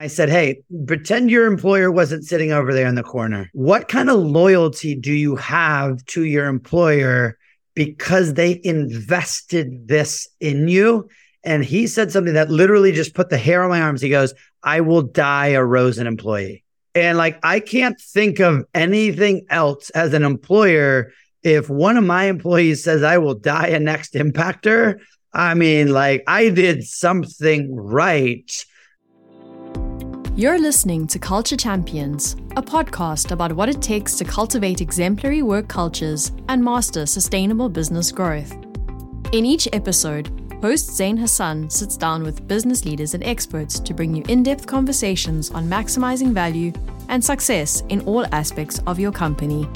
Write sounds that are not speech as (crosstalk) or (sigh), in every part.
I said, Hey, pretend your employer wasn't sitting over there in the corner. What kind of loyalty do you have to your employer because they invested this in you? And he said something that literally just put the hair on my arms. He goes, I will die a Rosen employee. And like, I can't think of anything else as an employer. If one of my employees says, I will die a next impactor, I mean, like, I did something right you're listening to Culture Champions, a podcast about what it takes to cultivate exemplary work cultures and master sustainable business growth. In each episode, host Zain Hasan sits down with business leaders and experts to bring you in depth conversations on maximizing value and success in all aspects of your company.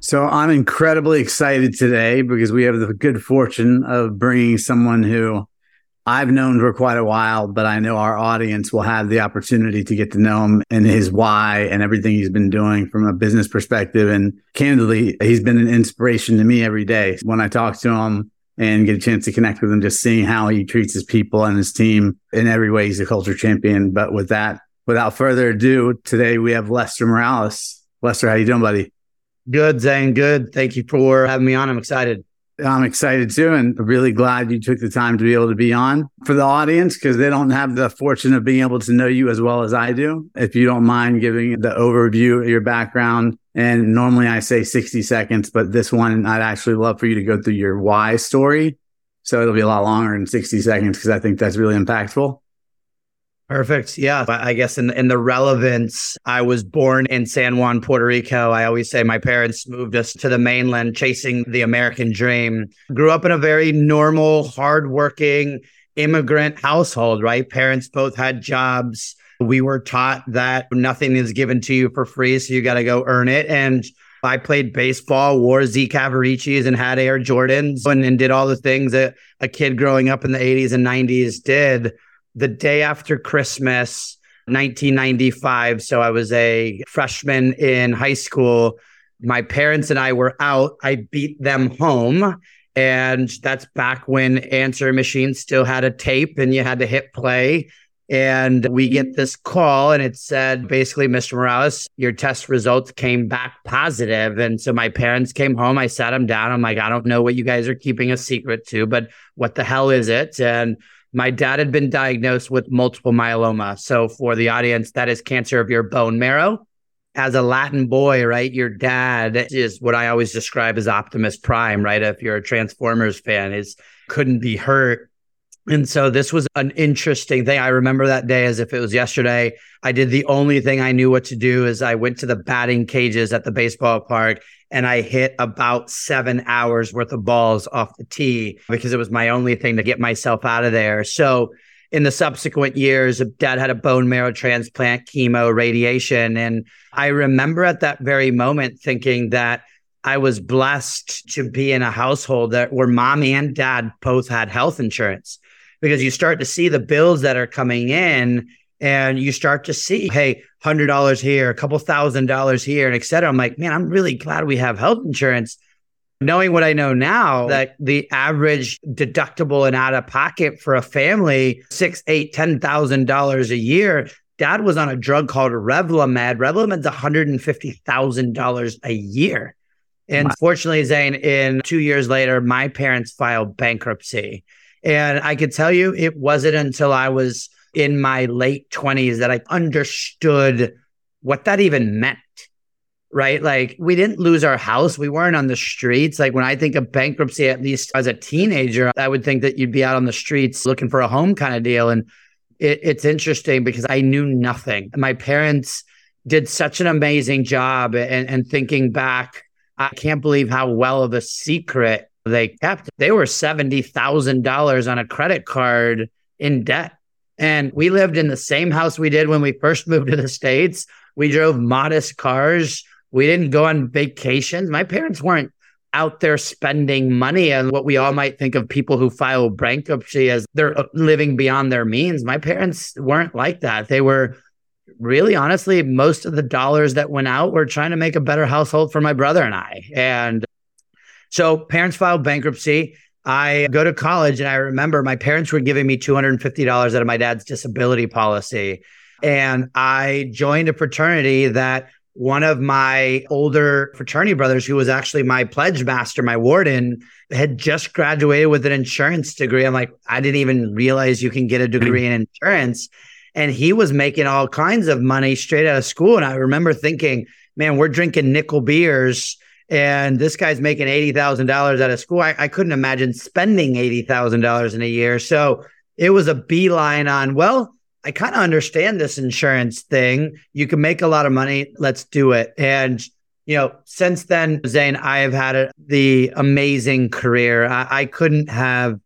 So, I'm incredibly excited today because we have the good fortune of bringing someone who I've known for quite a while, but I know our audience will have the opportunity to get to know him and his why and everything he's been doing from a business perspective. And candidly, he's been an inspiration to me every day when I talk to him and get a chance to connect with him, just seeing how he treats his people and his team in every way. He's a culture champion. But with that, without further ado, today we have Lester Morales. Lester, how you doing, buddy? Good, Zain. Good. Thank you for having me on. I'm excited. I'm excited too, and really glad you took the time to be able to be on for the audience because they don't have the fortune of being able to know you as well as I do. If you don't mind giving the overview of your background, and normally I say 60 seconds, but this one I'd actually love for you to go through your why story. So it'll be a lot longer than 60 seconds because I think that's really impactful. Perfect. Yeah. I guess in, in the relevance, I was born in San Juan, Puerto Rico. I always say my parents moved us to the mainland chasing the American dream. Grew up in a very normal, hardworking immigrant household, right? Parents both had jobs. We were taught that nothing is given to you for free. So you got to go earn it. And I played baseball, wore Z Cavariccis and had Air Jordans and, and did all the things that a kid growing up in the 80s and 90s did the day after Christmas, 1995. So I was a freshman in high school. My parents and I were out. I beat them home. And that's back when answer machines still had a tape and you had to hit play. And we get this call and it said basically, Mr. Morales, your test results came back positive. And so my parents came home. I sat them down. I'm like, I don't know what you guys are keeping a secret to, but what the hell is it? And my dad had been diagnosed with multiple myeloma. So, for the audience, that is cancer of your bone marrow. As a Latin boy, right? Your dad is what I always describe as Optimus Prime, right? If you're a Transformers fan, is couldn't be hurt. And so this was an interesting thing. I remember that day as if it was yesterday. I did the only thing I knew what to do is I went to the batting cages at the baseball park and I hit about seven hours worth of balls off the tee because it was my only thing to get myself out of there. So in the subsequent years, dad had a bone marrow transplant, chemo, radiation. And I remember at that very moment thinking that I was blessed to be in a household that where mom and dad both had health insurance because you start to see the bills that are coming in and you start to see, hey, hundred dollars here, a couple thousand dollars here, and et cetera. I'm like, man, I'm really glad we have health insurance. Knowing what I know now, that the average deductible and out of pocket for a family, six, eight, ten thousand dollars a year. Dad was on a drug called Revlimid. Revlimid's $150,000 a year. And wow. fortunately, Zain, in two years later, my parents filed bankruptcy. And I could tell you it wasn't until I was in my late 20s that I understood what that even meant. Right. Like we didn't lose our house. We weren't on the streets. Like when I think of bankruptcy, at least as a teenager, I would think that you'd be out on the streets looking for a home kind of deal. And it, it's interesting because I knew nothing. My parents did such an amazing job. And, and thinking back, I can't believe how well of a secret they kept. They were $70,000 on a credit card in debt and we lived in the same house we did when we first (laughs) moved to the States. We drove modest cars. We didn't go on vacations. My parents weren't out there spending money on what we all might think of people who file bankruptcy as they're uh, living beyond their means. My parents weren't like that. They were really honestly, most of the dollars that went out were trying to make a better household for my brother and I. And so parents filed bankruptcy. I go to college and I remember my parents were giving me $250 out of my dad's disability policy. And I joined a fraternity that one of my older fraternity brothers, who was actually my pledge master, my warden, had just graduated with an insurance degree. I'm like, I didn't even realize you can get a degree in insurance. And he was making all kinds of money straight out of school. And I remember thinking, man, we're drinking nickel beers and this guy's making $80,000 out of school. I, I couldn't imagine spending $80,000 in a year. So it was a beeline on, well, I kind of understand this insurance thing. You can make a lot of money. Let's do it. And, you know, since then, Zain, I have had a, the amazing career. I, I couldn't have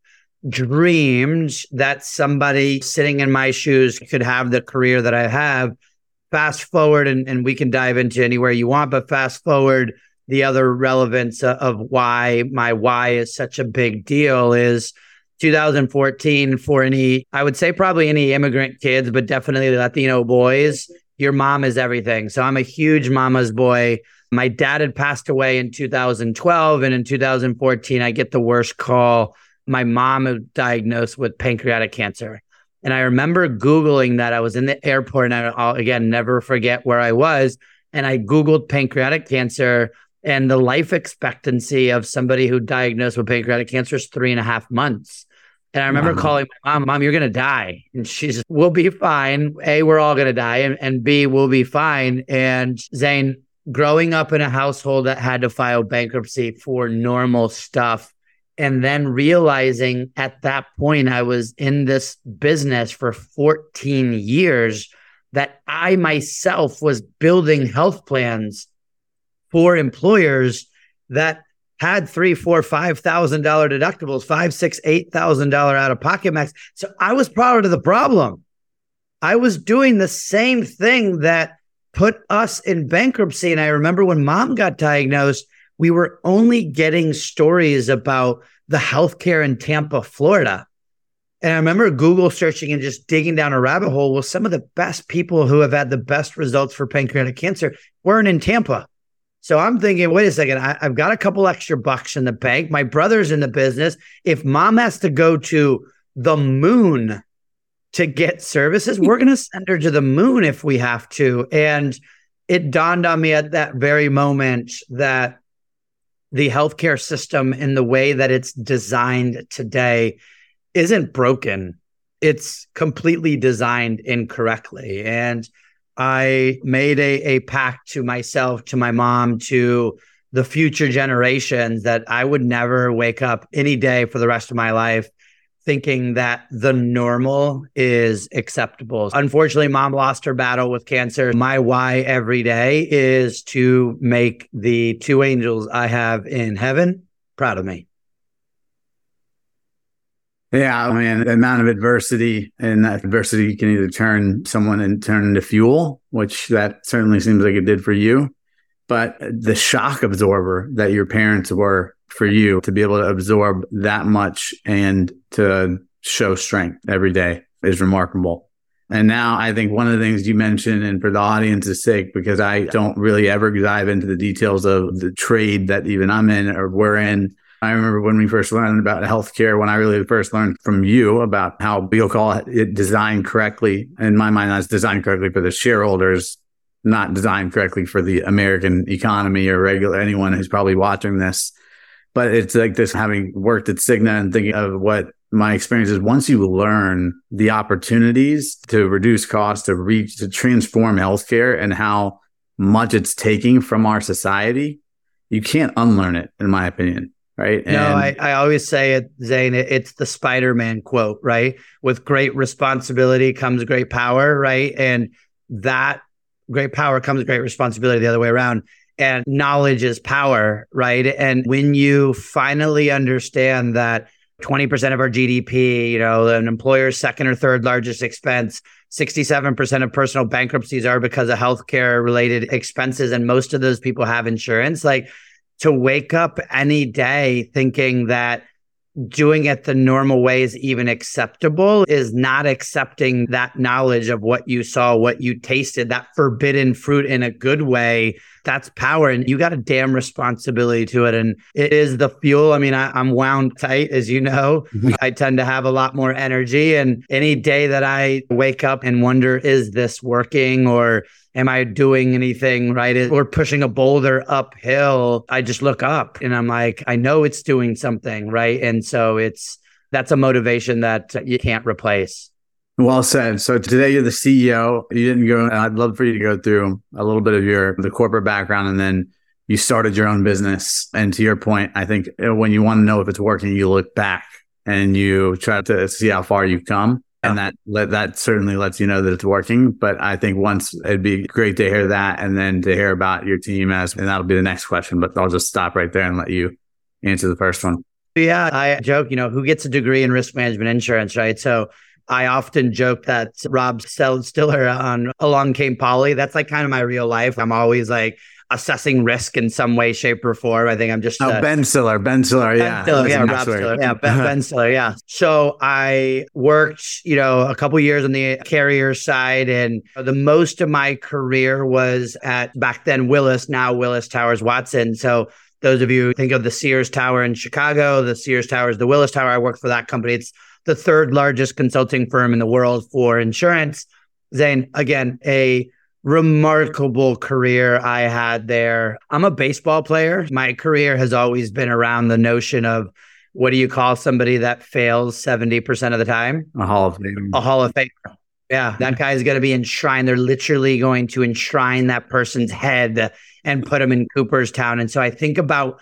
dreamed that somebody sitting in my shoes could have the career that I have. Fast forward, and, and we can dive into anywhere you want, but fast forward the other relevance of why my why is such a big deal is 2014 for any, I would say probably any immigrant kids, but definitely Latino boys. Your mom is everything. So I'm a huge mama's boy. My dad had passed away in 2012. And in 2014, I get the worst call. My mom was diagnosed with pancreatic cancer. And I remember Googling that. I was in the airport and I'll again never forget where I was. And I Googled pancreatic cancer and the life expectancy of somebody who diagnosed with pancreatic cancer is three and a half months. And I remember wow. calling my mom, Mom, you're going to die. And she's, We'll be fine. A, we're all going to die. And, and B, we'll be fine. And Zain, growing up in a household that had to file bankruptcy for normal stuff, and then realizing at that point I was in this business for 14 years that I myself was building health plans for employers that had three, four, five thousand dollar deductibles, five, six, eight thousand dollar out of pocket max. So I was part of the problem. I was doing the same thing that put us in bankruptcy. And I remember when mom got diagnosed, we were only getting stories about the healthcare in Tampa, Florida. And I remember Google searching and just digging down a rabbit hole. Well, some of the best people who have had the best results for pancreatic cancer weren't in Tampa. So I'm thinking, wait a second, I, have got a couple extra bucks in the bank. My brother's in the business. If mom has to go to the moon to get services, we're going (laughs) to send her to the moon if we have to. And it dawned on me at that very moment that the healthcare system in the way that it's designed today isn't broken. It's completely designed incorrectly. And I made a, a pact to myself, to my mom, to the future generations that I would never wake up any day for the rest of my life thinking that the normal is acceptable. Unfortunately, mom lost her battle with cancer. My why every day is to make the two angels I have in heaven proud of me. Yeah, I mean, the amount of adversity and that adversity can either turn someone and turn into fuel, which that certainly seems like it did for you. But the shock absorber that your parents were for you to be able to absorb that much and to show strength every day is remarkable. And now I think one of the things you mentioned, and for the audience's sake, because I don't really ever dive into the details of the trade that even I'm in or we're in, I remember when we first learned about healthcare, when I really first learned from you about how we'll call it designed correctly. In my mind, that's designed correctly for the shareholders, not designed correctly for the American economy or regular anyone who's probably watching this. But it's like this having worked at Cigna and thinking of what my experience is once you learn the opportunities to reduce costs, to reach, to transform healthcare and how much it's taking from our society, you can't unlearn it, in my opinion right? And no, I, I always say it, Zain, it, it's the Spider Man quote, right? With great responsibility comes great power, right? And that great power comes great responsibility the other way around. And knowledge is power, right? And when you finally understand that 20% of our GDP, you know, an employer's second or third largest expense, 67% of personal bankruptcies are because of healthcare related expenses. And most of those people have insurance. Like, to wake up any day thinking that doing it the normal way is even acceptable is not accepting that knowledge of what you saw, what you tasted, that forbidden fruit in a good way. That's power. And you got a damn responsibility to it. And it is the fuel. I mean, I, am wound tight, as you know. Mm-hmm. I tend to have a lot more energy. And any day that I wake up and wonder, is this working or am I doing anything right? Or pushing a boulder uphill. I just look up and I'm like, I know it's doing something, right? And so it's that's a motivation that you can't replace. Well said. So today you're the CEO. You didn't go. I'd love for you to go through a little bit of your the corporate background, and then you started your own business. And to your point, I think when you want to know if it's working, you look back and you try to see how far you've come and that that certainly lets you know that it's working. But I think once it'd be great to hear that, and then to hear about your team as, and that'll be the next question. But I'll just stop right there and let you answer the first one. Yeah, I joke, you know, who gets a degree in risk management insurance, right? So I often joke that Rob Stiller on Along Came Polly. That's like kind of my real life. I'm always like, assessing risk in some way, shape, or form. I think I'm just oh uh, Ben Stiller, Ben Stiller, yeah, ben Stiller, yeah, Rob Stiller, yeah, ben, (laughs) ben Stiller, yeah. So I worked, you know, a couple years on the carrier side, and the most of my career was at back then Willis, now Willis Towers Watson. So those of you think of the Sears Tower in Chicago, the Sears Tower is the Willis Tower. I worked for that company. It's the third largest consulting firm in the world for insurance. Zain, again, a remarkable career I had there. I'm a baseball player. My career has always been around the notion of what do you call somebody that fails 70% of the time? A Hall of Fame. A Hall of Famer. Yeah, that guy is going to be enshrined. They're literally going to enshrine that person's head and put him in Cooperstown. And so I think about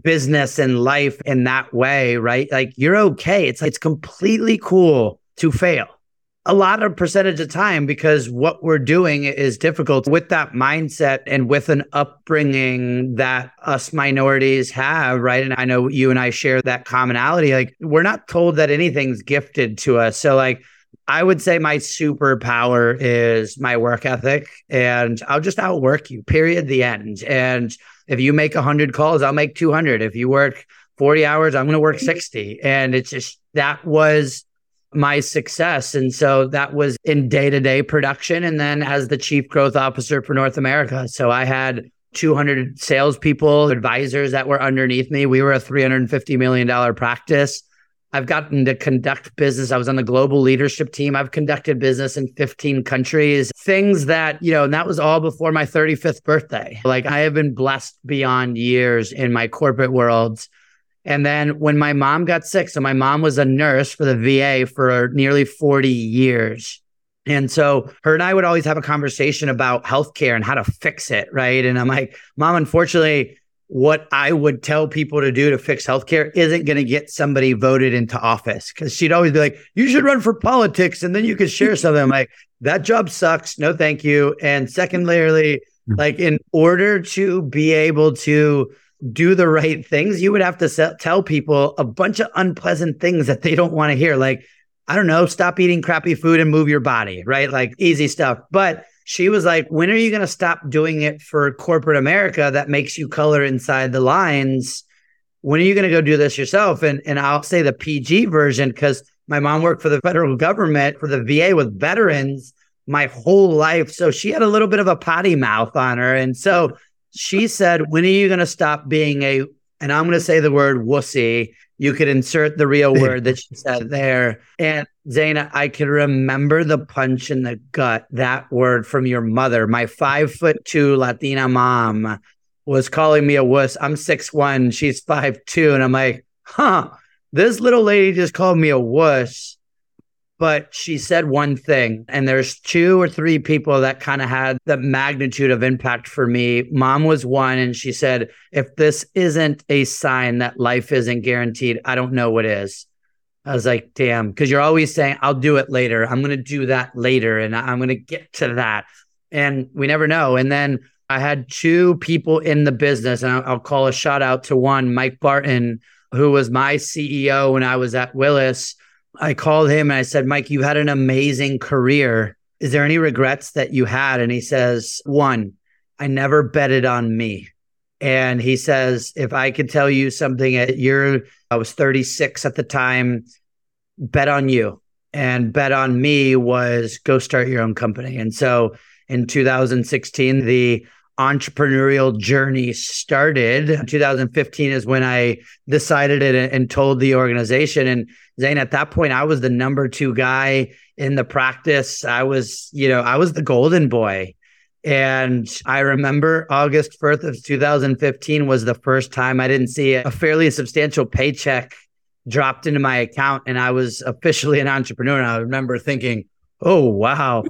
business and life in that way, right? Like you're okay. It's it's completely cool to fail a lot of percentage of time because what we're doing is difficult with that mindset and with an upbringing that us minorities have, right? And I know you and I share that commonality. Like, we're not told that anything's gifted to us. So, like, I would say my superpower is my work ethic, and I'll just outwork you, period, the end. And if you make 100 calls, I'll make 200. If you work 40 hours, I'm going to work 60. And it's just that was my success. And so that was in day to day production. And then as the chief growth officer for North America. So I had 200 salespeople, advisors that were underneath me. We were a $350 million practice. I've gotten to conduct business. I was on the global leadership team. I've conducted business in 15 countries, things that, you know, and that was all before my 35th birthday. Like I have been blessed beyond years in my corporate worlds and then when my mom got sick, so my mom was a nurse for the VA for nearly 40 years. And so her and I would always have a conversation about healthcare and how to fix it. Right. And I'm like, Mom, unfortunately, what I would tell people to do to fix healthcare isn't going to get somebody voted into office. Cause she'd always be like, you should run for politics and then you could share something. I'm like, that job sucks. No, thank you. And secondarily, hmm. like in order to be able to do the right things, you would have to tell people a bunch of unpleasant things that they don't want to hear. Like, I don't know, stop eating crappy food and move your body, right? Like easy stuff. But she was like, when are you going to stop doing it for corporate America that makes you color inside the lines? When are you going to go do this yourself? And and I'll say the PG version because my mom worked for the federal government for the VA with veterans my whole life. So she had a little bit of a potty mouth on her. And so she said, When are you going to stop being a, and I'm going to say the word wussy. You could insert the real word that she said there. And Zaina, I can remember the punch in the gut, that word from your mother. My five foot two Latina mom was calling me a wuss. I'm six one, she's five two, and I'm like, huh, this little lady just called me a wuss but she said one thing and there's two or three people that kind of had the magnitude of impact for me. Mom was one and she said if this isn't a sign that life isn't guaranteed i don't know what is. I was like damn because you're always saying i'll do it later. I'm going to do that later and i'm going to get to that. And we never know. And then i had two people in the business and i'll call a shout out to one mike barton who was my ceo when i was at willis I called him and I said, Mike, you had an amazing career. Is there any regrets that you had? And he says, One, I never betted on me. And he says, if I could tell you something at your, I was 36 at the time, bet on you. And bet on me was go start your own company. And so in 2016, the entrepreneurial journey started. 2015 is when I decided it and told the organization. And Zain, at that point, I was the number two guy in the practice. I was, you know, I was the golden boy. And I remember August 4th of 2015 was the first time I didn't see a fairly substantial paycheck dropped into my account. And I was officially an entrepreneur. And I remember thinking, oh, wow,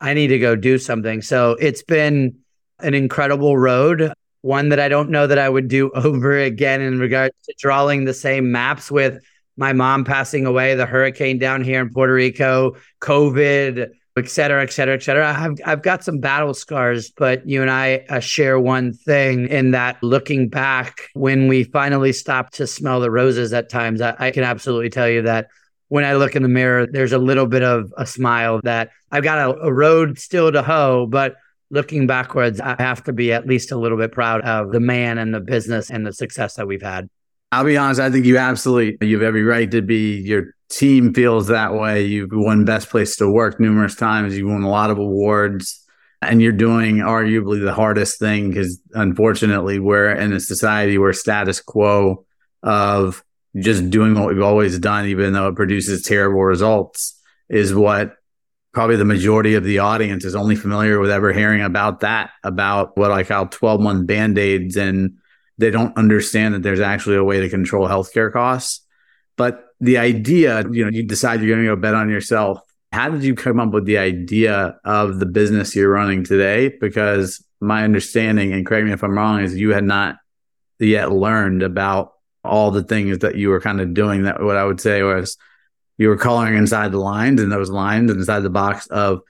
I need to go do something. So it's been an incredible road, one that I don't know that I would do (laughs) over again in regards to drawing the same maps with my mom passing away, the hurricane down here in Puerto Rico, COVID, et cetera, et cetera, et cetera. I've, I've got some battle scars, but you and I uh, share one thing in that looking back, when we finally stopped to smell the roses at times, I, I can absolutely tell you that when I look in the mirror, there's a little bit of a smile that I've got a, a road still to hoe, but looking backwards, I have to be at least a little bit proud of the man and the business and the success that we've had. I'll be honest, I think you absolutely you have every right to be your team feels that way. You've won best place to work numerous times. You've won a lot of awards and you're doing arguably the hardest thing because unfortunately we're in a society where status quo of just doing what we've always done, even though it produces terrible results, is what probably the majority of the audience is only familiar with ever hearing about that, about what I call 12 month band aids. And they don't understand that there's actually a way to control healthcare costs. But the idea, you know, you decide you're going to go bet on yourself. How did you come up with the idea of the business you're running today? Because my understanding, and correct me if I'm wrong, is you had not yet learned about all the things that you were kind of doing that what I would say was you were coloring inside the lines and those lines inside the box of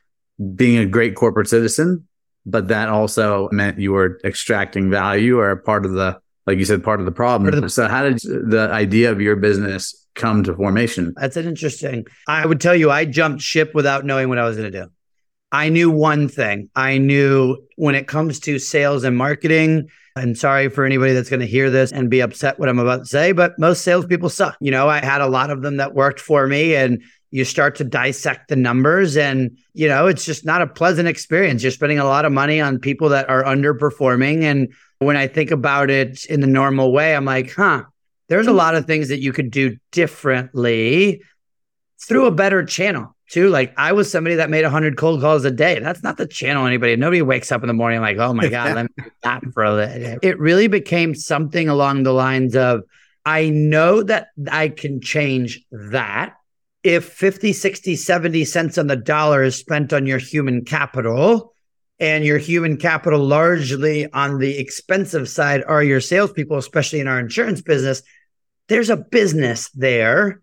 being a great corporate citizen, but that also meant you were extracting value or part of the, like you said, part of the problem. So, how did the idea of your business come to formation? That's an interesting. I would tell you, I jumped ship without knowing what I was going to do. I knew one thing. I knew when it comes to sales and marketing, and sorry for anybody that's going to hear this and be upset what I'm about to say, but most salespeople suck. You know, I had a lot of them that worked for me and you start to dissect the numbers and you know it's just not a pleasant experience you're spending a lot of money on people that are underperforming and when i think about it in the normal way i'm like huh there's a lot of things that you could do differently through a better channel too. Like I was somebody that made 100 cold calls a day. That's not the channel anybody. Nobody wakes up in the morning like, oh my (laughs) God, let me do that for a little. It really became something along the lines of, I know that I can change that. If 50, 60, 70 cents on the dollar is spent on your human capital, and your human capital largely on the expensive side are your salespeople, especially in our insurance business, there's a business there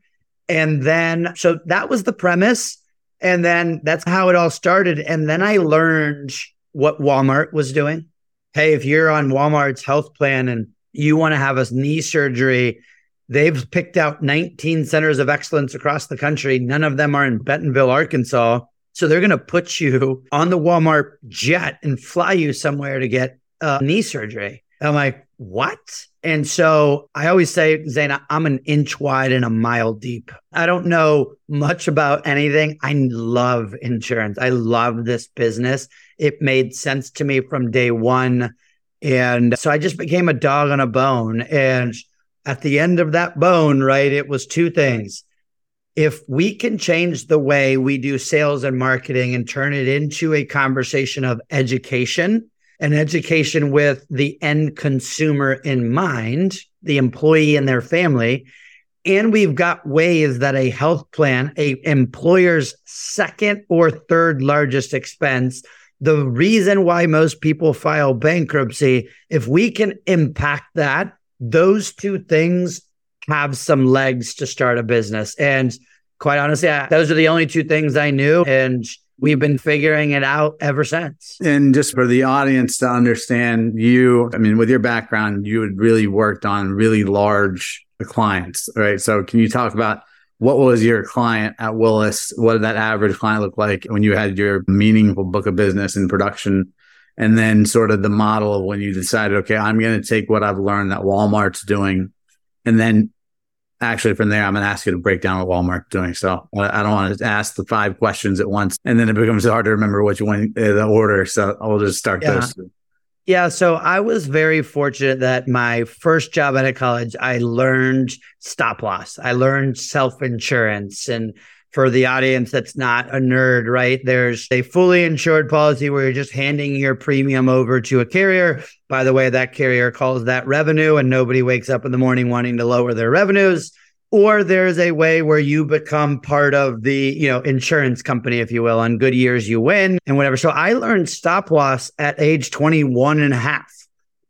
and then, so that was the premise. And then that's how it all started. And then I learned what Walmart was doing. Hey, if you're on Walmart's health plan and you want to have a knee surgery, they've picked out 19 centers of excellence across the country. None of them are in Bentonville, Arkansas. So they're going to put you on the Walmart jet and fly you somewhere to get a knee surgery. I'm like, what? And so I always say, Zain, I'm an inch wide and a mile deep. I don't know much about anything. I love insurance. I love this business. It made sense to me from day one. And so I just became a dog on a bone. And at the end of that bone, right, it was two things. If we can change the way we do sales and marketing and turn it into a conversation of education, an education with the end consumer in mind, the employee and their family. And we've got ways that a health plan, a employer's second or third largest expense, the reason why most people file bankruptcy, if we can impact that, those two things have some legs to start a business. And quite honestly, I, those are the only two things I knew. And we've been figuring it out ever since. And just for the audience to understand you, I mean, with your background, you had really worked on really large clients, right? So can you talk about what was your client at Willis? What did that average client look like when you had your meaningful book of business in production? and then sort of the model of when you decided, okay, I'm going to take what I've learned that Walmart's doing, and then actually from there, I'm going to ask you to break down what Walmart's doing. So I don't want to ask the five questions at once, and then it becomes hard to remember which one uh, the order. So I'll just start yeah. those. Yeah, so I was very fortunate that my first job out of college, I learned stop loss. I learned self insurance. And for the audience that's not a nerd, right? There's a fully insured policy where you're just handing your premium over to a carrier. By the way, that carrier calls that revenue, and nobody wakes up in the morning wanting to lower their revenues or there's a way where you become part of the you know insurance company if you will on good years you win and whatever so i learned stop loss at age 21 and a half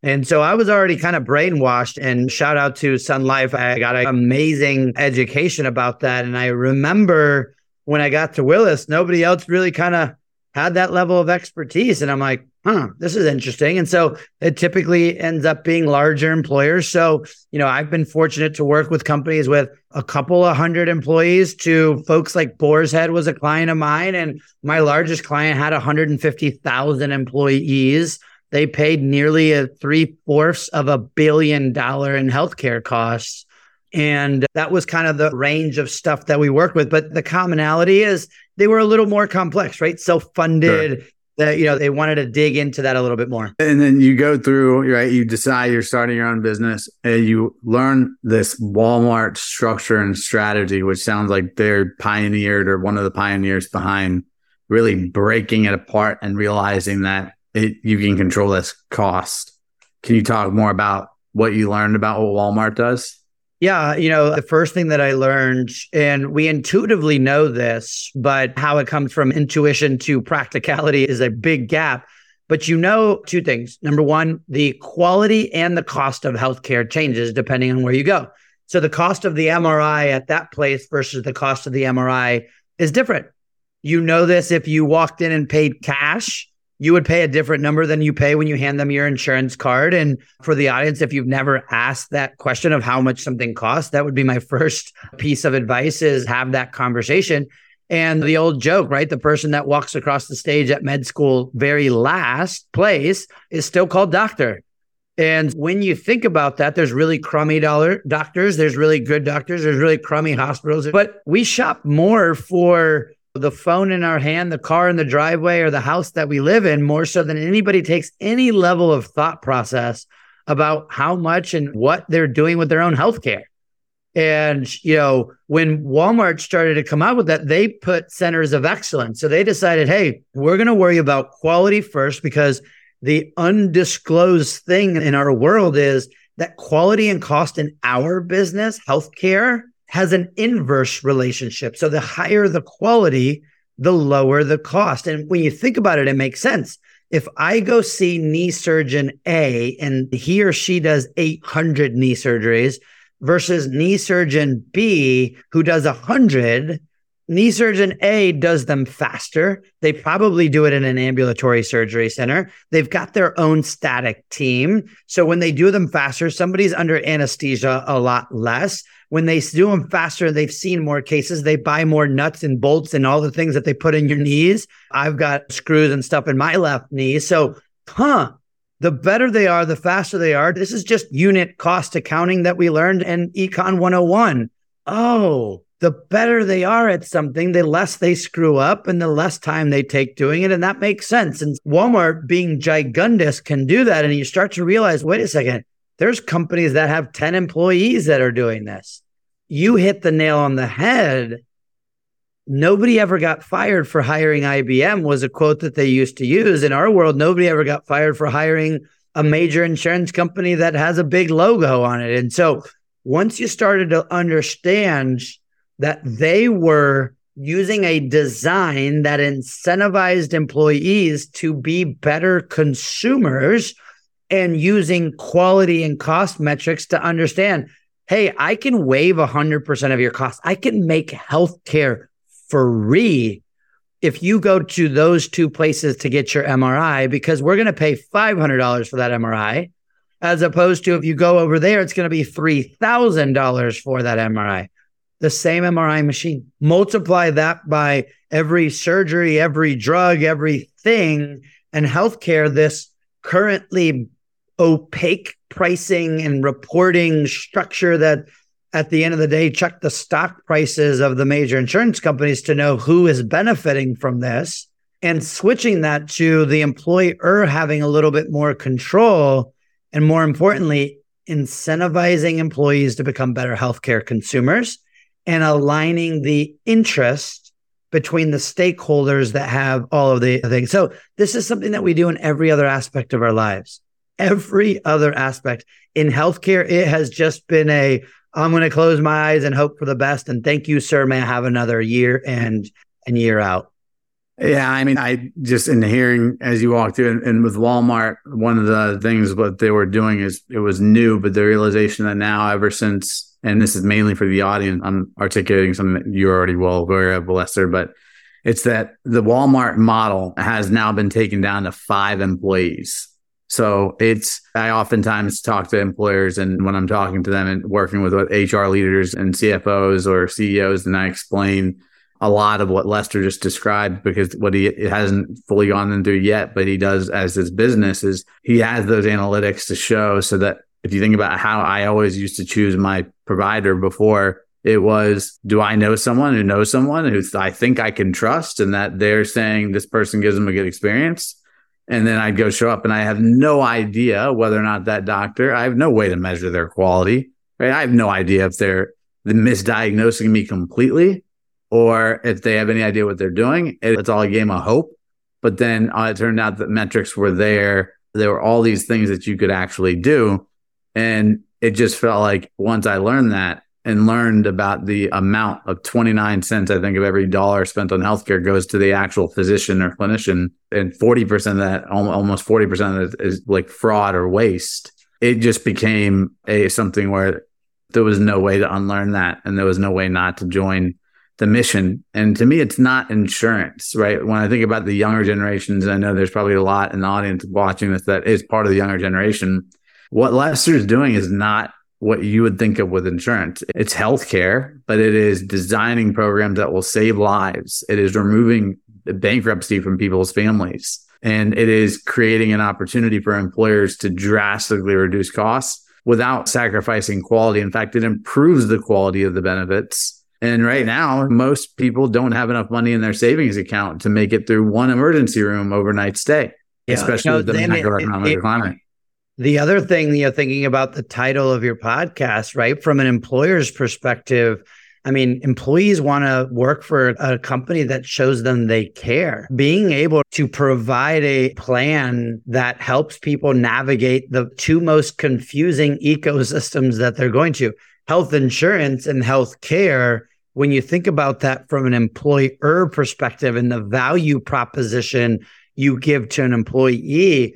and so I was already kind of brainwashed and shout out to Sun Life. I got an amazing education about that. And I remember when I got to Willis, nobody else really kind of had that level of expertise. And I'm like, huh, this is interesting. And so it typically ends up being larger employers. So, you know, I've been fortunate to work with companies with a couple of hundred employees to folks like Boar's Head was a client of mine. And my largest client had 150,000 employees. They paid nearly a three fourths of a billion dollar in healthcare costs. And that was kind of the range of stuff that we work with. But the commonality is they were a little more complex, right? Self funded. Sure. That you know they wanted to dig into that a little bit more. And then you go through right. You decide you're starting your own business, and you learn this Walmart structure and strategy, which sounds like they're pioneered or one of the pioneers behind really breaking it apart and realizing that it, you can control this cost. Can you talk more about what you learned about what Walmart does? Yeah, you know, the first thing that I learned, and we intuitively know this, but how it comes from intuition to practicality is a big gap. But you know two things. Number one, the quality and the cost of healthcare changes depending on where you go. So the cost of the MRI at that place versus the cost of the MRI is different. You know this if you walked in and paid cash you would pay a different number than you pay when you hand them your insurance card. And for the audience, if you've never asked that question of how much something costs, that would be my (laughs) first piece of advice is have that conversation. And the old joke, right? The person that walks across the stage at med school very last place is still called doctor. And when you think about that, there's really crummy dollar doctors, there's really good doctors, there's really crummy hospitals, but we shop more for the phone in our hand, the car in the driveway, or the house that we live in more so than anybody takes any level of thought process about how much and what they're doing with their own healthcare. And, you know, when Walmart started to come out with that, they put centers of excellence. So they decided, hey, we're going to worry about quality first because the undisclosed thing in our world is that quality and cost in our business, healthcare, has an inverse relationship. So the higher the quality, the lower the cost. And when you think about it, it makes sense. If I go see knee surgeon A and he or she does 800 knee surgeries versus knee surgeon B who does 100, knee surgeon A does them faster. They probably do it in an ambulatory surgery center. They've got their own static team. So when they do them faster, somebody's under anesthesia a lot less when they do them faster, they've seen more cases. They buy more nuts and bolts and all the things that they put in your knees. I've got screws and stuff in my left knee. So, huh, the better they are, the faster they are. This is just unit cost accounting that we learned in Econ 101. Oh, oh the better they are at something, the less they screw up and the less time they take doing it. And that makes sense. And Walmart being gigundous can do that. And you start to realize, wait a second, there's companies that have 10 employees that are doing this. You hit the nail on the head. Nobody ever got fired for hiring IBM, was a quote that they used to use. In our world, nobody ever got fired for hiring a major insurance company that has a big logo on it. And so once you started to understand that they were using a design that incentivized employees to be better consumers and using quality and cost metrics to understand hey, I can waive 100% of your costs. I can make healthcare free if you go to those two places to get your MRI because we're going to pay $500 for that MRI as opposed to if you go over there it's going to be $3,000 for that MRI. The same MRI machine. Multiply that by every surgery, every drug, everything And healthcare, this currently opaque pricing and reporting structure that at the end of the day check the stock prices of the major insurance companies to know who is benefiting from this and switching that to the employer having a little bit more control and more importantly incentivizing employees to become better healthcare consumers and aligning the interest between the stakeholders that have all of the things. So this is something that we do in every other aspect of our lives. Every other aspect in healthcare, it has just been a I'm going to close my eyes and hope for the best. And thank you, sir. May I have another year and and year out. Yeah, I mean, I just in hearing as you walk through, and, and, with Walmart, one of the things what they were doing is it was new, but the realization that now, ever since, and this is mainly for the audience, I'm articulating something that you're already well aware of, Lester, but it's that the Walmart model has now been taken down to five employees. So it's, I oftentimes talk to employers and when I'm talking to them and working with HR leaders and CFOs or CEOs, and I explain a lot of what Lester just described because what he hasn't fully gone into yet, but he does as his business is he has those analytics to show so that if you think about how I always used to choose my provider before, it was do I know someone who knows someone who I think I can trust and that they're saying this person gives them a good experience? And then I'd go show up and I have no idea whether or not that doctor, I have no way to measure their quality. Right? I have no idea if they're misdiagnosing me completely or if they have any idea what they're doing. It's all a game of hope. But then uh, it turned out that metrics were there. There were all these things that you could actually do. And it just felt like once I learned that, and learned about the amount of 29 cents, I think, of every dollar spent on healthcare goes to the actual physician or clinician. And 40% of that, almost 40% of it is like fraud or waste. It just became a something where there was no way to unlearn that. And there was no way not to join the mission. And to me, it's not insurance, right? When I think about the younger generations, I know there's probably a lot in the audience watching this that is part of the younger generation. What Lester's doing is not what you would think of with insurance. It's healthcare, but it is designing programs that will save lives. It is removing bankruptcy from people's families. And it is creating an opportunity for employers to drastically reduce costs without sacrificing quality. In fact, it improves the quality of the benefits. And right now, most people don't have enough money in their savings account to make it through one emergency room overnight stay, yeah, especially with the macroeconomic it, it, climate. The other thing, you know, thinking about the title of your podcast, right? From an employer's perspective, I mean, employees want to work for a company that shows them they care. Being able to provide a plan that helps people navigate the two most confusing (laughs) ecosystems that they're going to health insurance and health care. When you think about that from an employer perspective and the value proposition you give to an employee,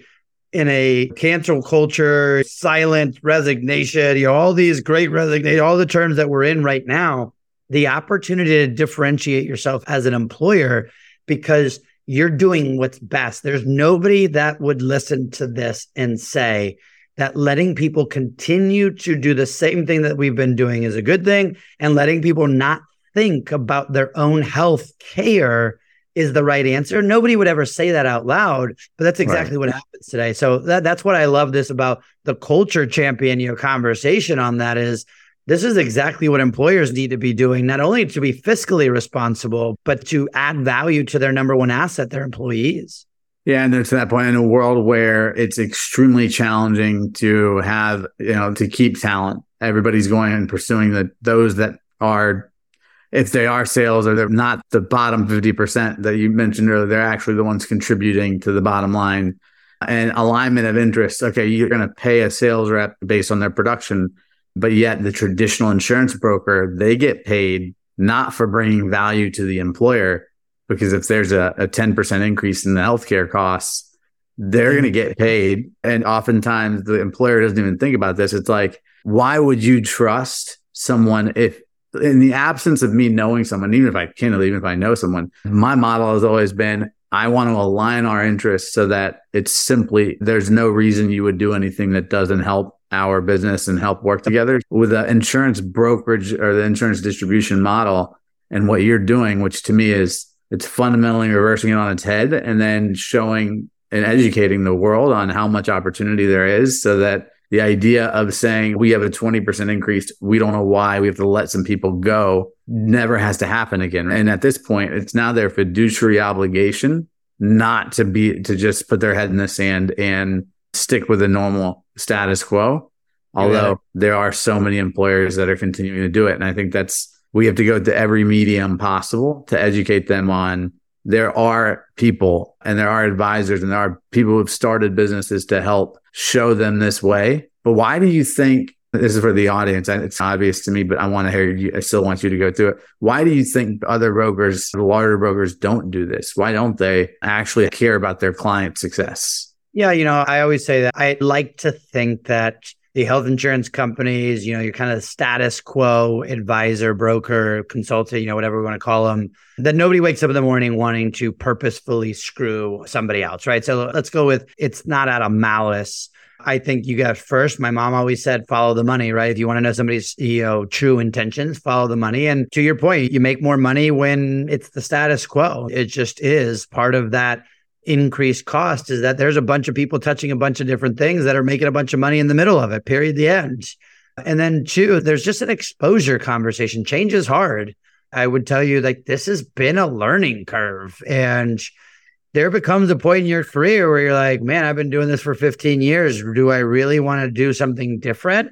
in a cancel culture, silent resignation, you know, all these great resignation, all the terms that we're in right now, the opportunity to differentiate yourself as an employer because you're doing what's best. There's nobody that would listen to this and say that letting people continue to do the same thing that we've been doing is a good thing and letting people not think about their own health care is the right answer. Nobody would ever say that out loud, but that's exactly right. what happens today. So that, that's what I love this about the culture champion, you know, conversation on that is this is exactly what employers need to be doing, not only to be fiscally responsible, but to add value to their number one asset, their employees. Yeah, and to that point in a world where it's extremely challenging to have, you know, to keep talent. Everybody's going and pursuing the those that are if they are sales or they're not the bottom 50% that you mentioned earlier, they're actually the ones contributing to the bottom line and alignment of interest. Okay, you're going to pay a sales rep based on their production, but yet the traditional insurance broker, they get paid not for bringing value to the employer, because if there's a, a 10% increase in the healthcare costs, they're going to get paid. And oftentimes the employer doesn't even think about this. It's like, why would you trust someone if in the absence of me knowing someone, even if I can, even if I know someone, my model has always been I want to align our interests so that it's simply there's no reason you would do anything that doesn't help our business and help work together. With the insurance brokerage or the insurance distribution model and what you're doing, which to me is it's fundamentally reversing it on its head and then showing and educating the world on how much opportunity there is so that the idea of saying we have a 20% increase, we don't know why, we have to let some people go, never has to happen again. And at this point, it's now their fiduciary obligation not to be, to just put their head in the sand and stick with the normal status quo. Although yeah. there are so many employers that are continuing to do it. And I think that's, we have to go to every medium possible to educate them on there are people and there are advisors and there are people who've started businesses to help show them this way. But why do you think this is for the audience? It's obvious to me, but I want to hear you. I still want you to go through it. Why do you think other brokers, the larger brokers, don't do this? Why don't they actually care about their client success? Yeah, you know, I always say that I like to think that the health insurance companies, you know, your kind of status quo advisor, broker, consultant, you know, whatever we want to call them, that nobody wakes up in the morning wanting to purposefully screw somebody else, right? So let's go with it's not out of malice. I think you got first. My mom always said, follow the money, right? If you want to know somebody's, you know, true intentions, follow the money. And to your point, you make more money when it's the status quo. It just is part of that increased cost is that there's a bunch of people touching a bunch of different things that are making a bunch of money in the middle of it, period, the end. And then two, there's just an exposure conversation. Change is hard. I would tell you like this has been a learning curve. And there becomes a point in your career where you're like, man, I've been doing this for 15 years. Do I really want to do something different?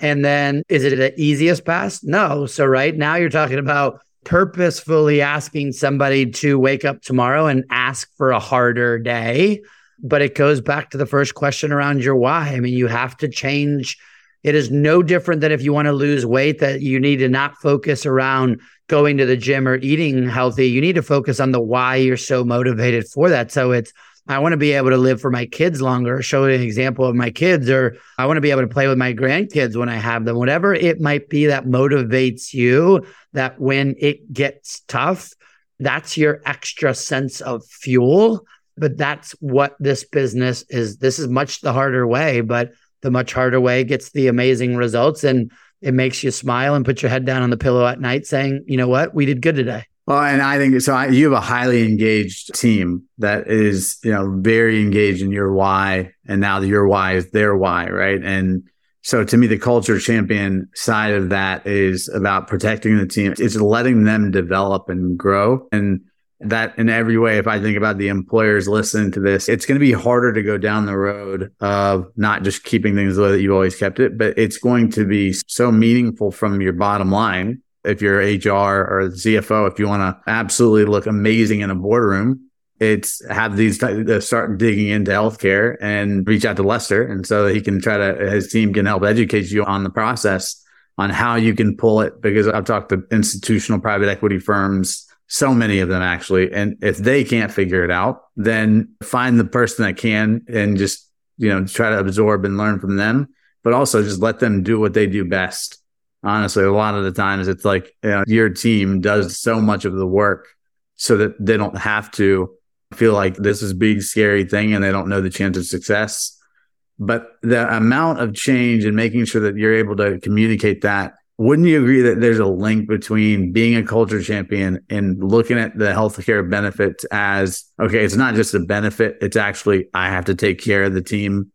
And then is it the easiest path? No. So right now you're talking about purposefully asking somebody to wake up tomorrow and ask for a harder day. But it goes back to the first question around your why. I mean, you have to change. It is no different than if you want to lose weight, that you need to not focus around going to the gym or eating healthy. You need to focus on the why you're so motivated for that. So it's, I want to be able to live for my kids longer, show an example of my kids, or I want to be able to play with my grandkids when I have them, whatever it might be that motivates you, that when it gets tough, that's your extra sense of fuel. But that's what this business is. This is much the harder way, but the much harder way gets the amazing results. And it makes you smile and put your head down on the pillow at night saying, you know what, we did good today. Well, and I think so. I, you have a highly engaged team that is, you know, very engaged in your why, and now your why is their why, right? And so, to me, the culture champion side of that is about protecting the team. It's letting them develop and grow, and that in every way. If I think about the employers listening to this, it's going to be harder to go down the road of not just keeping things the way that you've always kept it, but it's going to be so meaningful from your bottom line if you're HR or CFO, if you want to absolutely look amazing in a boardroom, it's have these uh, start digging into healthcare and reach out to Lester, and so he can try to his team can help educate you on the process on how you can pull it. Because I've talked to institutional private equity firms, so many of them actually, and if they can't figure it out, then find the person that can and just you know try to absorb and learn from them, but also just let them do what they do best honestly a lot of the times it's like you know, your team does so much of the work so that they don't have to feel like this is big scary thing and they don't know the chance of success. But the amount of change and making sure that you're able to communicate that wouldn't you agree that there's a link between being a culture champion and looking at the healthcare benefits as okay it's not just a benefit it's actually i have to take care of the team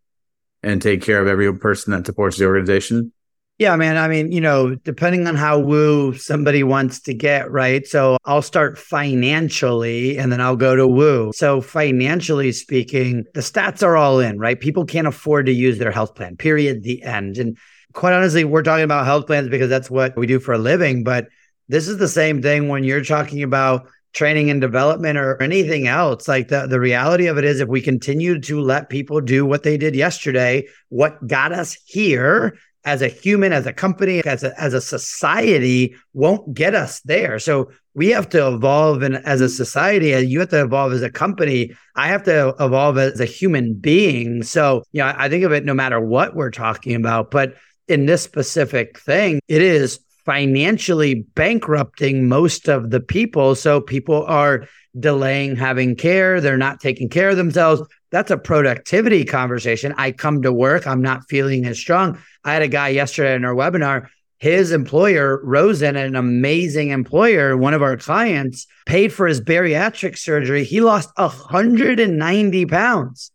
and take care of every person that supports the organization yeah, man. I mean, you know, depending on how woo somebody wants to get, right? So I'll start financially and then I'll go to woo. So, financially speaking, the stats are all in, right? People can't afford to use their health plan, period, the end. And quite honestly, we're talking about health plans because that's what we do for a living. But this is the same thing when you're talking about training and development or anything else. Like the, the reality of it is, if we continue to let people do what they did yesterday, what got us here as a human, as a company, as a, as a society won't get us there. So we have to evolve and as a society, and you have to evolve as a company. I have to evolve as a human being. So, you know, I think of it no matter what we're talking about, but in this specific thing, it is financially bankrupting most of the people. So people are delaying having care. They're not taking care of themselves that's a productivity conversation. I come to work, I'm not feeling as strong. I had a guy yesterday in our webinar his employer, Rosen, an amazing employer, one of our clients, paid for his bariatric surgery. He lost 190 pounds.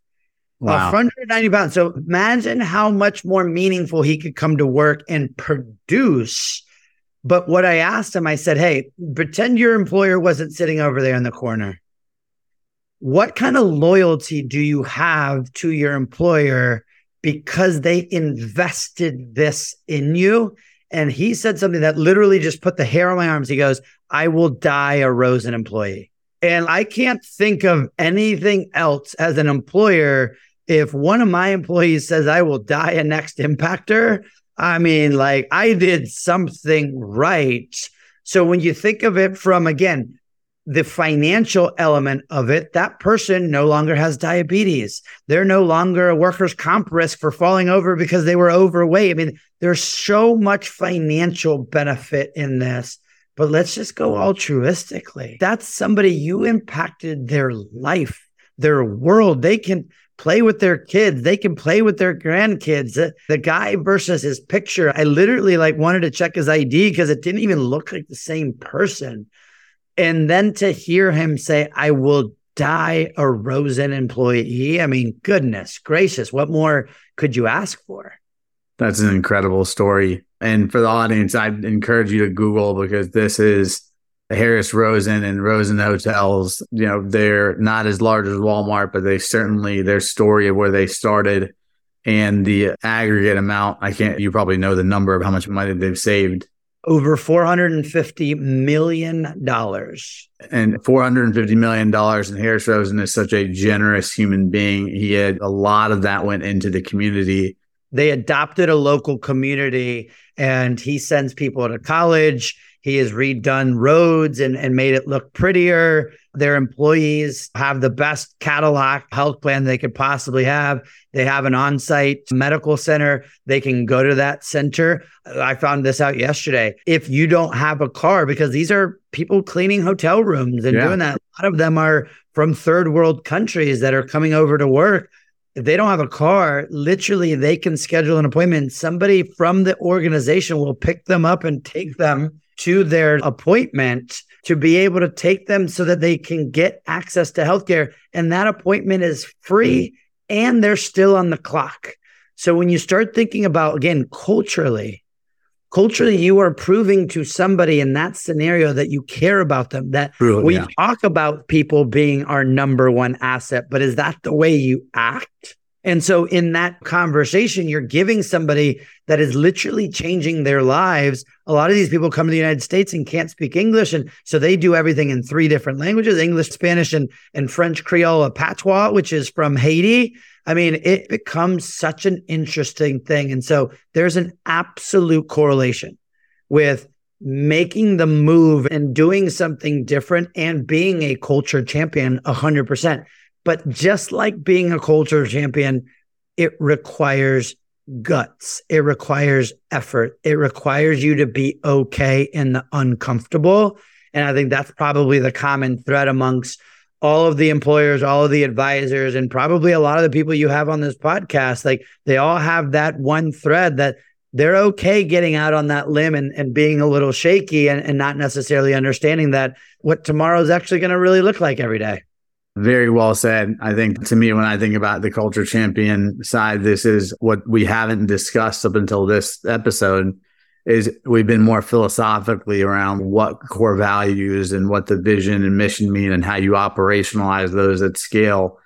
Wow. 190 pounds. So imagine how much more meaningful he could come to work and produce. But what I asked him, I said, Hey, pretend your employer wasn't sitting over there in the corner. What kind of loyalty do you have to your employer because they invested this in you? And he said something that literally just put the hair on my arms. He goes, I will die a Rosen employee. And I can't think of anything else as an employer. If one of my employees says, I will die a next impactor, I mean, like I did something right. So when you think of it from, again, the financial element of it, that person no longer has diabetes. They're no longer a workers' comp risk for falling over because they were overweight. I mean, there's so much financial benefit in this, but let's just go altruistically. That's somebody you impacted their life, their world. They can play with their kids, they can play with their grandkids. The, guy versus his picture, I literally like wanted to check his ID because it didn't even look like the same person. And then to hear him say, I will die a Rosen employee. I mean, goodness gracious, what more could you ask for? That's an incredible story. And for the audience, I'd encourage you to Google because this is Harris Rosen and Rosen Hotels. You know, they're not as large as Walmart, but they certainly, their story of where they started and the aggregate amount, I can't, you probably know the number of how much money they've saved over $450 million. And $450 million. And Harris Rosen is such a generous human being. He had a lot of that went into the community. They adopted a local community and he sends people to college. He has redone roads and, and made it look prettier. Their employees have the best Cadillac health plan they could possibly have. They have an on site medical center. They can go to that center. I found this out yesterday. If you don't have a car, because these are people cleaning hotel rooms and yeah. doing that, a lot of them are from third world countries that are coming over to work if they don't have a car, literally they can schedule an appointment. Somebody from the organization will pick them up and take them to their appointment to be able to take them so that they can get access to healthcare. And that appointment is free and they're still on the clock. So when you start thinking about, again, culturally, culturally, you are proving to somebody in that scenario that you care about them, that True, we yeah. talk about people being our number one asset, but is that the way you act? And so in that conversation, you're giving somebody that is literally changing their lives. A lot of these people come to the United States and can't speak English. And so they do everything in three different languages, English, Spanish, and, and French Creole Patois, which is from Haiti. I mean, it becomes such an interesting thing. And so there's an absolute correlation with making the move and doing something different and being a culture champion 100%. But just like being a culture champion, it requires guts. It requires effort. It requires you to be okay in the uncomfortable. And I think that's probably the common thread amongst all of the employers, all of the advisors, and probably a lot of the people you have on this podcast. Like they all have that one thread that they're okay getting out on that limb and, and being a little shaky and, and not necessarily understanding that what tomorrow is actually going to really look like every day. Very well said. I think to me, when I think about the culture champion side, this is what we haven't discussed up until this episode is we've been more philosophically around what core values and what the vision and mission mean and how you operationalize those at scale.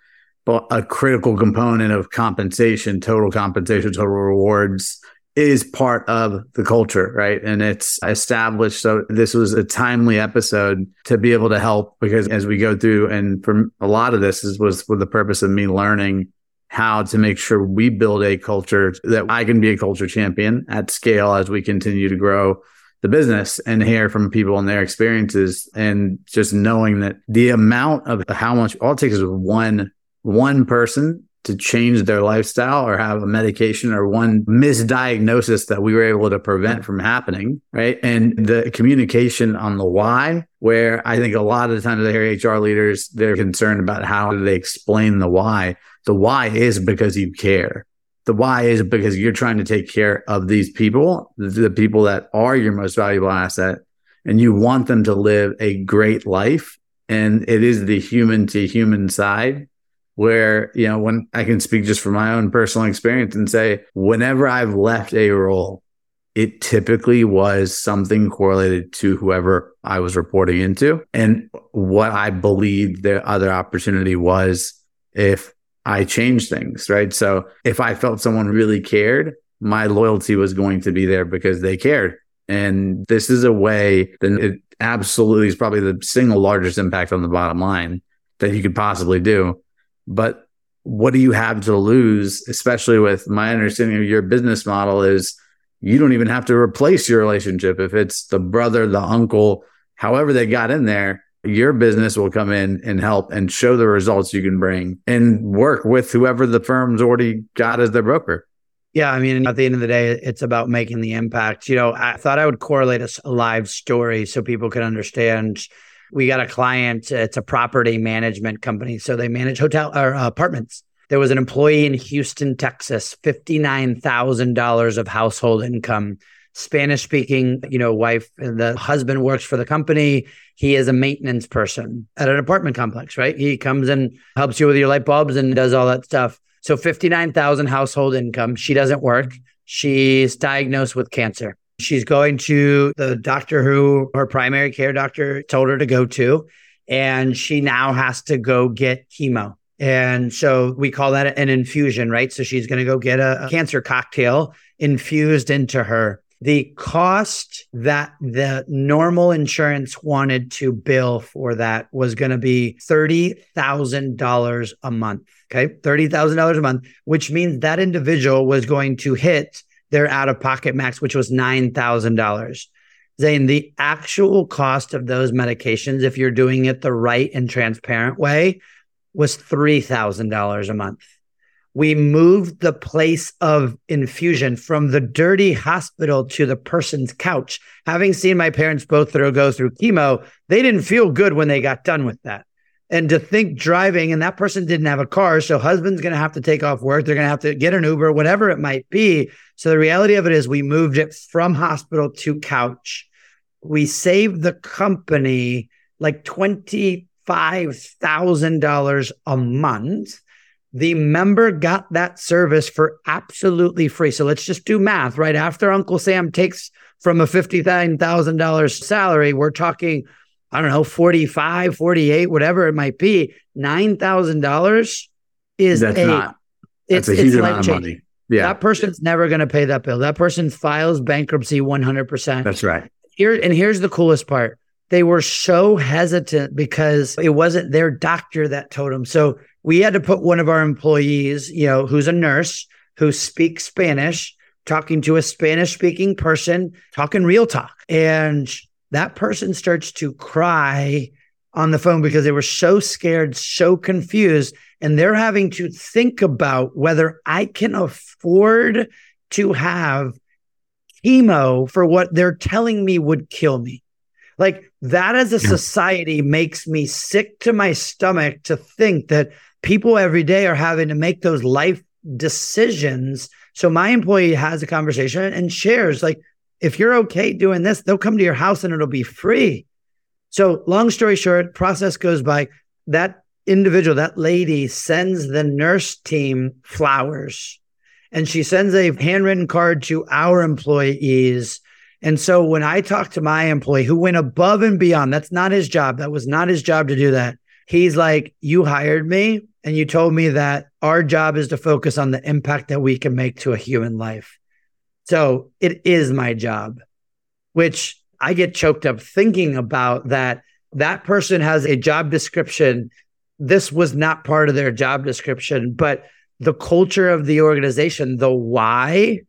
But a critical component of compensation, total compensation, total rewards, is part of the culture, right? And it's established. So this was a timely episode to be able to help because as we go through, and for a lot of this is, was for the purpose of me learning how to make sure we build a culture that I can be a culture champion at scale as we continue to grow the business and hear from people and their experiences and just knowing that the amount of how much all it takes is one one person to change their lifestyle or have a medication or one misdiagnosis that we were able to prevent from happening. Right. And the communication on the why, where I think a lot of the times I hear HR leaders, they're concerned about how do they explain the why. The why is because you care. The why is because you're trying to take care of these people, the people that are your most valuable asset, and you want them to live a great life. And it is the human to human side where, you know, when I can speak just from my own personal experience and say, whenever I've left a role, it typically was something correlated to whoever I was reporting into. And what I believed the other opportunity was if I changed things, right? So if I felt someone really cared, my loyalty was going to be there because they cared. And this is a way that it absolutely is probably the single largest impact on the bottom line that you could possibly do. But what do you have to lose, especially with my understanding of your business model is you don't even have to replace your relationship. If it's the brother, the uncle, however they got in there, your business will come in and help and show the results you can bring and work with whoever the firm's already got as their broker. Yeah, I mean, at the end of the day, it's about making the impact. You know, I thought I would correlate a, live story so people can understand. We got a client, it's a property management company. So they manage hotel or uh, apartments. There was an employee in Houston, Texas, $59,000 of household income. Spanish speaking, you know, wife, the husband works for the company. He is a maintenance person at an apartment complex, right? He comes and helps you with your light bulbs and does all that stuff. So 59,000 household income. She doesn't work. She's diagnosed with cancer. She's going to the doctor who her primary care doctor told her to go to, and she now has to go get chemo. And so we call that an infusion, right? So she's going to go get a, cancer cocktail infused into her. The cost that the normal insurance wanted to bill for that was going to be $30,000 a month. Okay. $30,000 a month, which means that individual was going to hit their out of pocket max, which was $9,000. Zain, the actual cost of those medications, if you're doing it the right and transparent way, was $3,000 a month. We moved the place of infusion from the dirty hospital to the person's couch. Having seen my parents both through, go through chemo, they didn't feel good when they got done with that. And to think driving, and that person didn't have a car. So husband's going to have to take off work. They're going to have to get an Uber, whatever it might be. So the reality of it is we moved it from hospital to couch. We saved the company like 20 $5,000 a month. The member got that service for absolutely free. So let's just do math, right? After Uncle Sam takes from a $59,000 salary, we're talking, I don't know, 45, 48, whatever it might be. $9,000 is That's a, not, it's, a huge amount of money. Yeah. That person's never going to pay that bill. That person files bankruptcy 100%. That's right. Here, and here's the coolest part they were so hesitant because it wasn't their doctor that told them. So we had to put one of our employees, you know, who's a nurse who speaks Spanish, talking to a Spanish speaking person, talking real talk. And that person starts to cry on the phone because they were so scared, so confused. And they're having to think about whether I can afford to have chemo for what they're telling me would kill me. Like that as a society makes me sick to my stomach to think that people every day are having to make those life decisions. So my employee has a conversation and shares like, if you're okay doing this, they'll come to your house and it'll be free. So long story short, process goes by. That individual, that lady sends the nurse team flowers and she sends a handwritten card to our employees and so when I talked to my employee who went above and beyond, that's not his job. That was not his job to do that. He's like, You hired me and you told me that our job is to focus on the impact that we can make to a human life. So it is my job, which I get choked up thinking about that. That person has a job description. This was not part of their job description, but the culture of the organization, the why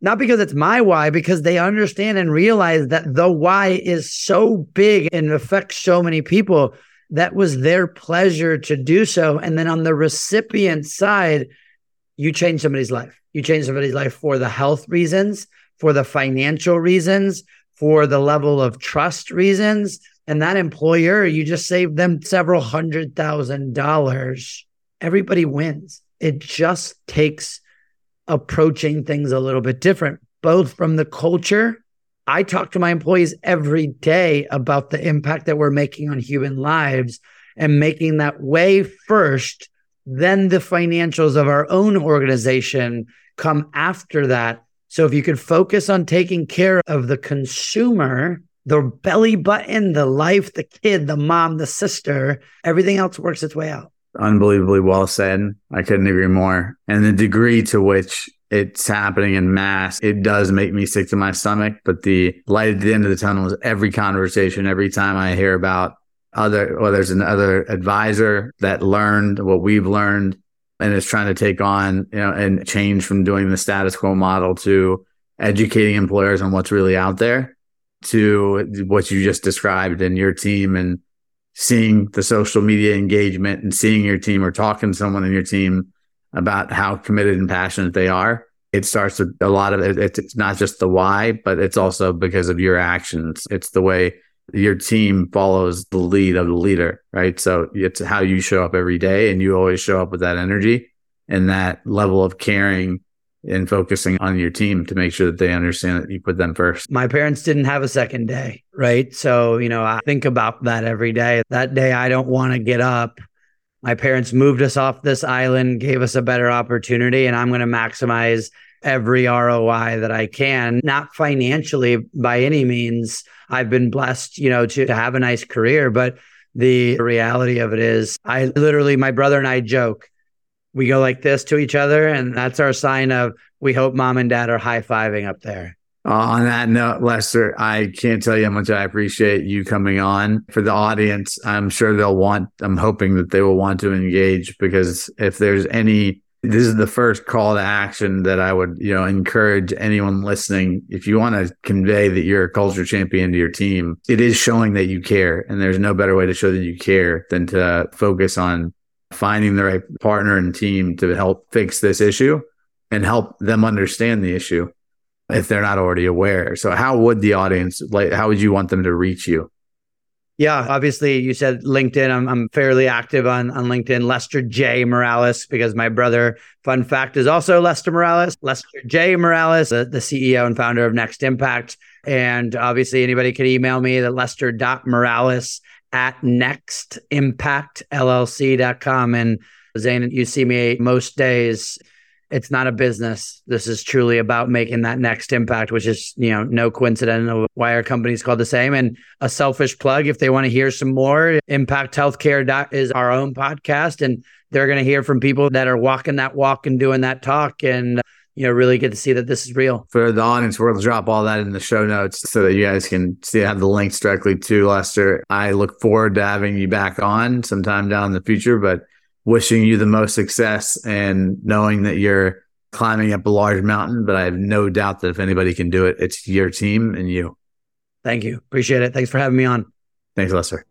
not because it's my why, because they understand and realize that the why is so big and affects so many people. That was their pleasure to do so. And then on the recipient side, you change somebody's life. You change somebody's life for the health reasons, for the financial reasons, for the level of trust reasons. And that employer, you just save them several hundred thousand dollars. Everybody wins. It just takes approaching things a little bit different, both from the culture. I talk to my employees every day about the impact that we're making on human lives and making that way first. Then the financials of our own organization come after that. So if you could focus on taking care of the consumer, the belly button, the life, the kid, the mom, the sister, everything else works its way out. Unbelievably well said. I couldn't agree more. And the degree to which it's happening in mass, it does make me sick to my stomach. But the light at the end of the tunnel is every conversation, every time I hear about other, well, there's another advisor that learned what we've learned and is trying to take on, you know, and change from doing the status quo model to educating employers on what's really out there to what you just described in your team and seeing the social media engagement and seeing your team or talking to someone in your team about how committed and passionate they are. It starts with a lot of it. It's not just the why, but it's also because of your actions. It's the way your team follows the lead of the leader, right? So it's how you show up every day and you always show up with that energy and that level of caring and focusing on your team to make sure that they understand that you put them first. My parents didn't have a second day, right? So, you know, I think about that every day. That day I don't want to get up. My parents moved us off this island, gave us a better opportunity, and I'm going to maximize every ROI that I can, not financially by any means. I've been blessed, you know, to, to have a nice career, but the reality of it is I literally, my brother and I joke we go like this to each other, and that's our sign of we hope mom and dad are high fiving up there. Uh, on that note, Lester, I can't tell you how much I appreciate you coming on. For the audience, I'm sure they'll want, I'm hoping that they will want to engage because if there's any, this is the first call to action that I would, you know, encourage anyone listening. If you want to convey that you're a culture champion to your team, it is showing that you care. And there's no better way to show that you care than to focus on finding the right partner and team to help fix this issue and help them understand the issue if they're not already aware. So how would the audience like how would you want them to reach you? Yeah, obviously you said LinkedIn. I'm, I'm fairly active on, on LinkedIn. Lester J. Morales, because my brother, fun fact, is also Lester Morales. Lester J. Morales, the, the CEO and founder of Next Impact. And obviously anybody can email me at lester.morales at nextimpactllc.com. And Zain, you see me most days. It's not a business. This is truly about making that next impact, which is, you know, no coincidental why our company is called the same. And a selfish plug, if they want to hear some more, Impact Healthcare is our own podcast. And they're going to hear from people that are walking that walk and doing that talk. And you know, really get to see that this is real. For the audience, we'll drop all that in the show notes so that you guys can see have the links directly to Lester. I look forward to having you back on sometime down in the future, but wishing you the most success and knowing that you're climbing up a large mountain. But I have no doubt that if anybody can do it, it's your team and you. Thank you. Appreciate it. Thanks for having me on. Thanks, Lester.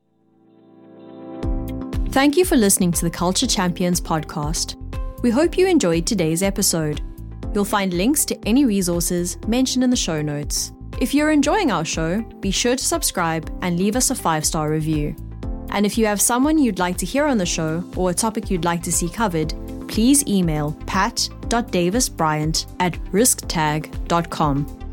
Thank you for listening to the Culture Champions podcast. We hope you enjoyed today's episode. You'll find links to any resources mentioned in the show notes. If you're enjoying our show, be sure to subscribe and leave us a five star review. And if you have someone you'd like to hear on the show or a topic you'd like to see covered, please email pat.davisbryant at risktag.com.